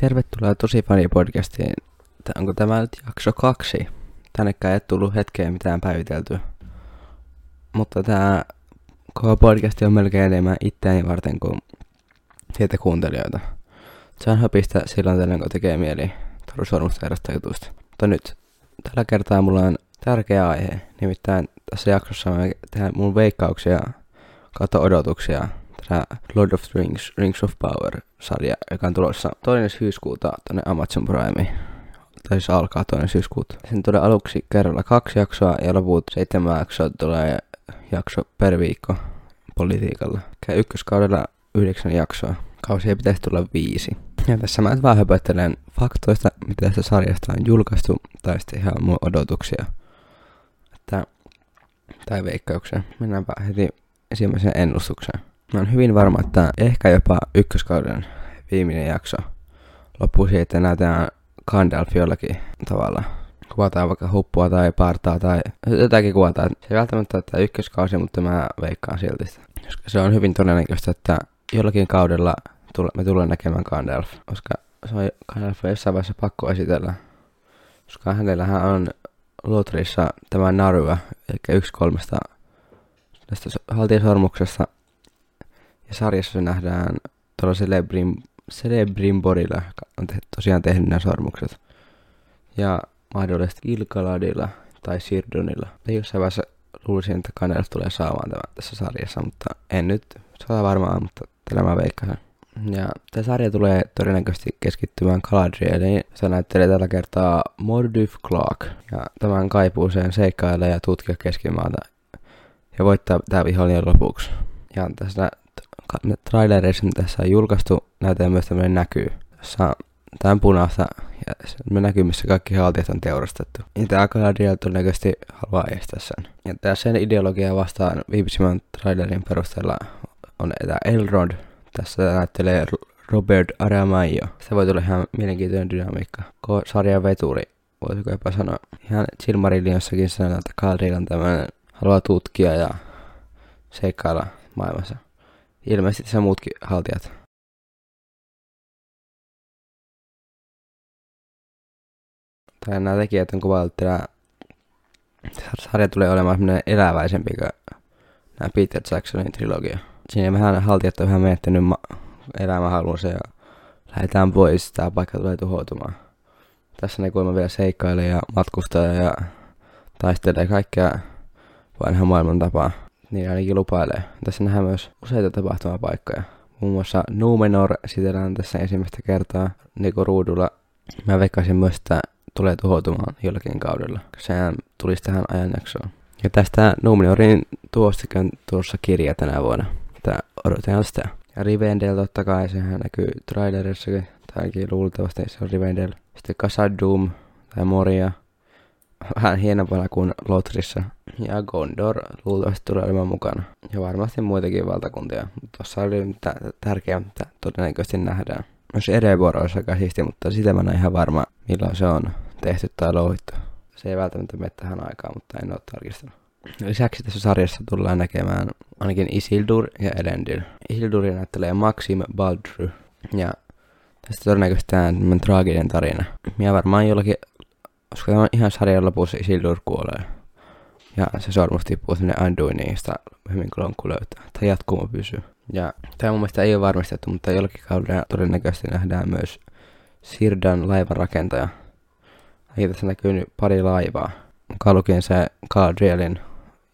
Tervetuloa Tosi Fani podcastiin. Onko tämä nyt jakso kaksi? Tännekään ei tullut hetkeen mitään päiviteltyä. Mutta tämä koko podcast on melkein enemmän itseäni varten kuin teitä kuuntelijoita. Se on höpistä silloin tällöin, kun tekee mieli erästä jutusta. Mutta nyt, tällä kertaa mulla on tärkeä aihe. Nimittäin tässä jaksossa mä tehdään mun veikkauksia kautta odotuksia tämä Lord of the Rings, Rings of Power-sarja, joka on tulossa toinen syyskuuta tuonne Amazon Prime. Tai siis alkaa toinen syyskuuta. Sen tulee aluksi kerralla kaksi jaksoa ja loput seitsemän jaksoa tulee jakso per viikko politiikalla. Käy ykköskaudella yhdeksän jaksoa. Kausia pitäisi tulla viisi. Ja tässä mä vähän höpöttelen faktoista, mitä tästä sarjasta on julkaistu, tai sitten ihan mun odotuksia. Että, tai veikkauksia. Mennäänpä heti ensimmäiseen ennustukseen. Mä oon hyvin varma, että ehkä jopa ykköskauden viimeinen jakso loppuu siihen, että näytetään Gandalf jollakin tavalla. Kuvataan vaikka huppua tai partaa tai jotakin kuvataan. Se ei välttämättä että ykköskausi, mutta mä veikkaan silti sitä. Koska se on hyvin todennäköistä, että jollakin kaudella me tullaan näkemään Gandalf. Koska se on Gandalf on jossain vaiheessa pakko esitellä. Koska hänellähän on Lotrissa tämä Narua, eli yksi kolmesta tästä haltijasormuksesta ja sarjassa nähdään tuolla Bodilla, joka on te- tosiaan tehnyt nämä sormukset. Ja mahdollisesti Ilkaladilla tai Sirdonilla. Ja jossain vaiheessa luulisin, että Gandalf tulee saamaan tämän tässä sarjassa, mutta en nyt saa varmaan, mutta tällä mä veikkaan. Ja tämä sarja tulee todennäköisesti keskittymään Galadrieliin. Se näyttelee tällä kertaa Mordyf Clark. Ja tämän kaipuuseen seikkailla ja tutkia keskimaata. Ja voittaa tämä vihollinen lopuksi. Ja tässä trailereissa, mitä tässä on julkaistu, näytetään myös tämmöinen näkyy, jossa tämän punaista ja me näkyy, missä kaikki haltijat on teurastettu. Ja tämä Galadriel todennäköisesti haluaa estää sen. Ja tämä sen ideologia vastaan viimeisimmän trailerin perusteella on tämä Elrond. Tässä näyttelee Robert Aramayo. Se voi tulla ihan mielenkiintoinen dynamiikka. Sarjan veturi, voisiko jopa sanoa. Ihan Silmarillionsakin sanotaan, että Galadriel on tämmöinen, haluaa tutkia ja seikkailla maailmassa. Ilmeisesti se muutkin haltijat. Tai nämä tekijät on kuvaillut, että sarja tulee olemaan semmoinen eläväisempi kuin nämä Peter Jacksonin trilogia. Siinä vähän haltijat on vähän menettänyt ma- elämänhalunsa ja lähdetään pois, tämä paikka tulee tuhoutumaan. Tässä ne kuulemma vielä seikkailee ja matkustaa ja taistelee kaikkea vanhan maailman tapaa niin ainakin lupailee. Tässä nähdään myös useita tapahtumapaikkoja. Muun muassa Numenor sitellään tässä ensimmäistä kertaa Niko ruudulla. Mä veikkaisin myös, että tulee tuhoutumaan jollakin kaudella. Sehän tulisi tähän ajanjaksoon. Ja tästä Numenorin tuostakin on tuossa kirja tänä vuonna. Tää odotetaan sitä. Ja Rivendell totta kai, sehän näkyy trailerissakin. Tai luultavasti se on Rivendell. Sitten Casadum tai Moria vähän hienompana kuin Lotrissa. Ja Gondor luultavasti tulee olemaan mukana. Ja varmasti muitakin valtakuntia. Tuossa oli t- tärkeää, että todennäköisesti nähdään. Myös Erebor olisi aika siisti, mutta sitä mä en ihan varma, milloin se on tehty tai louhittu. Se ei välttämättä mene tähän aikaan, mutta en ole tarkistanut. Lisäksi tässä sarjassa tullaan näkemään ainakin Isildur ja Elendil. Isildur näyttelee Maxim Baldry. Ja tästä todennäköisesti tämä traaginen tarina. Ja varmaan jollakin koska tämä on ihan sarjan lopussa Isildur kuolee. Ja se sormus tippuu sinne Anduiniin, josta hyvin lonkku löytää. Tai jatkumo pysyy. Ja tämä mun mielestä ei ole varmistettu, mutta jollakin kaudella todennäköisesti nähdään myös Sirdan laivanrakentaja. Ja tässä näkyy nyt pari laivaa. Kalukien se Galadrielin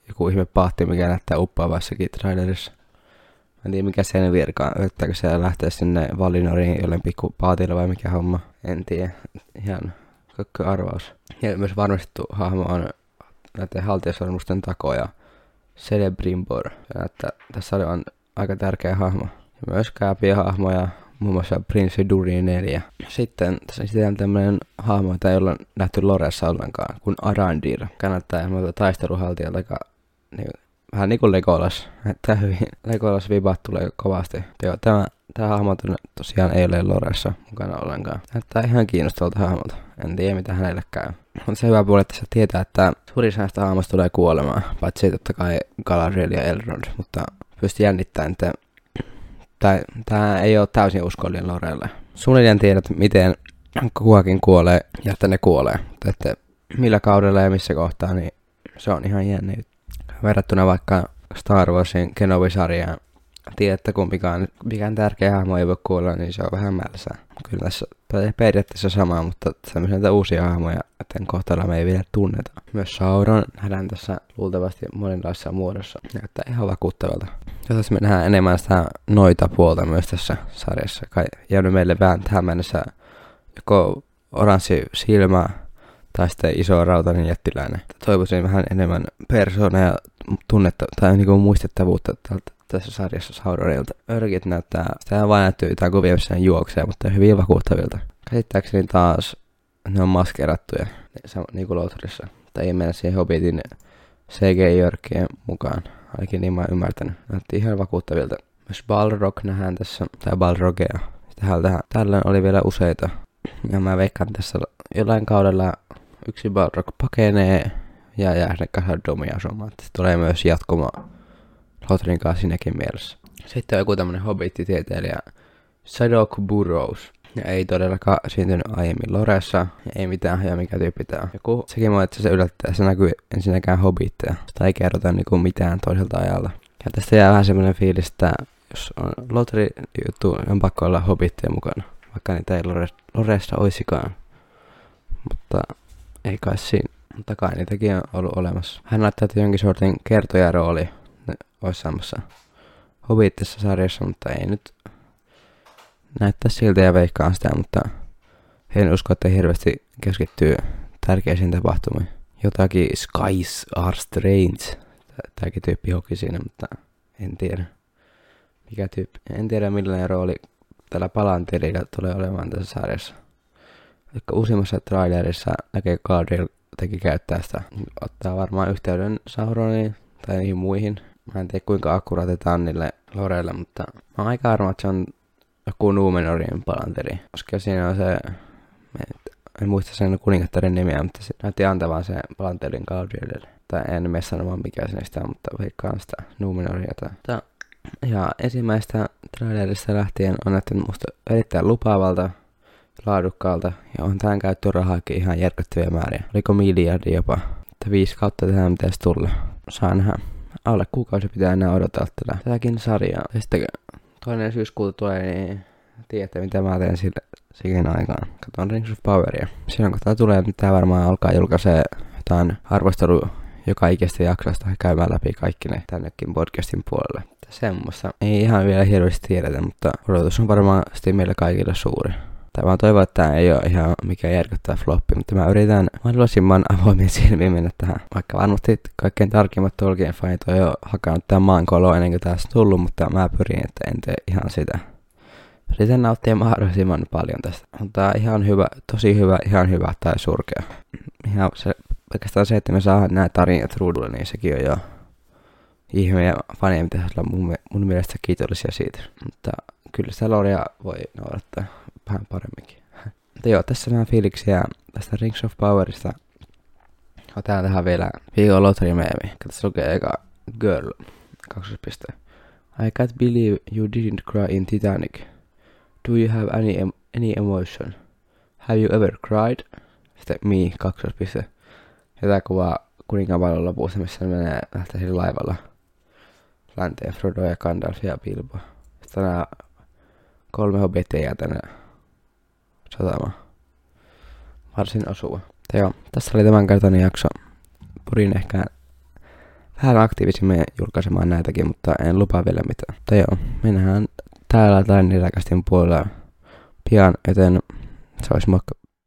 joku ihme pahti, mikä näyttää uppaavassakin trailerissa. Mä en tiedä mikä sen virka on. Yrittääkö se lähteä sinne Valinoriin jollein pikku paatille vai mikä homma. En tiedä. Ihan Kökkö arvaus. Ja myös varmistettu hahmo on näiden haltijasormusten takoja Celebrimbor. Ja että tässä on aika tärkeä hahmo. Ja myös hahmoja, muun muassa Prince Durin 4. Sitten tässä sitten tämmöinen hahmo, jota ei olla nähty Loressa ollenkaan, kuin Arandir. Kannattaa taisteluhaltijalta, joka niin, vähän niin kuin Legolas. Että hyvin Legolas vibat tulee kovasti. Joo, tämä Tämä hahmo tosiaan ei ole Loressa mukana ollenkaan. Näyttää ihan kiinnostavalta hahmolta. En tiedä mitä hänelle käy. Mutta se hyvä puoli, että se tietää, että suurin näistä hahmoista tulee kuolemaan. Paitsi totta kai Galadriel ja Elrond. Mutta pystyy jännittämään, että tämä ei ole täysin uskollinen Lorelle. suunnilleen tiedät, miten kukakin kuolee ja että ne kuolee. Mutta että millä kaudella ja missä kohtaa, niin se on ihan jännä. Verrattuna vaikka Star Warsin Kenobi-sarjaan, tiedätte kumpikaan, mikään tärkeä hahmo ei voi kuolla, niin se on vähän mälsää. Kyllä tässä periaatteessa sama, mutta sellaisia uusia hahmoja, että kohtalla me ei vielä tunneta. Myös Sauron nähdään tässä luultavasti monenlaisessa muodossa. Näyttää ihan vakuuttavalta. Ja tässä me nähdään enemmän sitä noita puolta myös tässä sarjassa. Kai jäänyt meille vähän tähän mennessä joko oranssi silmä tai sitten iso rautainen jättiläinen. Toivoisin vähän enemmän persoonaa ja tunnetta tai niinku muistettavuutta tältä tässä sarjassa Sauronilta. Örkit näyttää, sitä vain näyttyy jotain kuvia, missä juoksee, mutta hyvin vakuuttavilta. Käsittääkseni taas ne on maskerattuja, niin kuin Lotharissa. Tai ei mennä siihen Hobbitin CG-jörkkien mukaan. Ainakin niin mä oon ymmärtänyt. Näytti ihan vakuuttavilta. Myös Balrog nähdään tässä, tai Balrogea. Tähän, tällöin oli vielä useita. Ja mä veikkaan tässä jollain kaudella yksi Balrog pakenee ja jää sinne Kasadomiin asumaan. Tulee myös jatkumaan Lotrin kanssa siinäkin mielessä. Sitten on joku tämmönen hobbit-tieteilijä Sadok Burrows. Ja ei todellakaan syntynyt aiemmin Loressa, ei mitään hajaa mikä tyyppi tää on. Joku, sekin mua, että se yllättää, se näkyy ensinnäkään hobbitteja. Sitä ei kerrota niinku mitään toiselta ajalta. Ja tästä jää vähän semmonen fiilis, että jos on Lotri juttu, on pakko olla hobbitteja mukana. Vaikka niitä ei Lore, Loressa oisikaan. Mutta ei kai siinä. Mutta kai niitäkin on ollut olemassa. Hän näyttää, että jonkin sortin kertojarooli olisi samassa Hobbitissa sarjassa, mutta ei nyt näyttää siltä ja veikkaan sitä, mutta en usko, että hirveästi keskittyy tärkeisiin tapahtumiin. Jotakin Skies are strange. Tämäkin tyyppi hoki siinä, mutta en tiedä. Mikä tyyppi. En tiedä millainen rooli tällä palantirilla tulee olemaan tässä sarjassa. Vaikka uusimmassa trailerissa näkee Galadriel teki käyttää sitä. Ottaa varmaan yhteyden Sauroniin tai niihin muihin Mä en tiedä kuinka akkuraatetaan niille loreille, mutta mä oon aika arva, että se on joku Numenorin palanteri. Koska siinä on se, en muista sen kuningattaren nimiä, mutta se näytti antavan se palanterin Galadrielille. Tai en mene sanomaan mikä se sitä, mutta veikkaan sitä Numenoria. Tai. Ja ensimmäistä trailerista lähtien on näyttänyt musta erittäin lupaavalta, laadukkaalta ja on tähän käytetty rahaakin ihan järkyttäviä määriä. Oliko miljardi jopa? Että viisi kautta tähän pitäisi tulla. Saa nähdä alle kuukausi pitää enää odottaa tätä, tätäkin sarjaa. Ja sitten toinen syyskuuta tulee, niin tiedätte mitä mä teen sille, siihen aikaan. Katon Rings of Poweria. Silloin kun tää tulee, niin tää varmaan alkaa julkaisee jotain arvostelu joka ikistä jaksosta käymään läpi kaikki ne tännekin podcastin puolelle. Semmoista ei ihan vielä hirveästi tiedetä, mutta odotus on varmaan meille kaikille suuri. Tai vaan toivon, että tämä ei ole ihan mikään järkyttävä floppi, mutta mä yritän mahdollisimman avoimin silmiin mennä tähän. Vaikka varmasti kaikkein tarkimmat Tolkien fanit on jo hakannut tämän maan kolo ennen kuin tässä tullut, mutta mä pyrin, että en tee ihan sitä. Yritän nauttia mahdollisimman paljon tästä. Mutta ihan hyvä, tosi hyvä, ihan hyvä tai surkea. Ihan se, oikeastaan se, että me saadaan nämä tarinat ruudulle, niin sekin on jo ihme ja faneja pitäisi olla mun, mun mielestä kiitollisia siitä. Mutta kyllä sitä Loria voi noudattaa vähän paremminkin. Mutta joo, tässä vähän fiiliksiä tästä Rings of Powerista. Otetaan tähän vielä viikon lottery-meemi. Tässä lukee eka Girl, kaksospiste. I can't believe you didn't cry in Titanic. Do you have any, em any emotion? Have you ever cried? Sitten me, kaksospiste. Ja tää kuvaa kuninkaan valon lopussa, missä ne menee lähtee laivalla länteen Frodo ja Gandalf ja Bilbo. Sitten nämä kolme hobittia jää tänne satama. Varsin osuva. Mutta joo, tässä oli tämän kertainen jakso. Purin ehkä vähän aktiivisimmin julkaisemaan näitäkin, mutta en lupaa vielä mitään. Mutta joo, mennään täällä tai niläkästin puolella pian, joten se olisi moikka.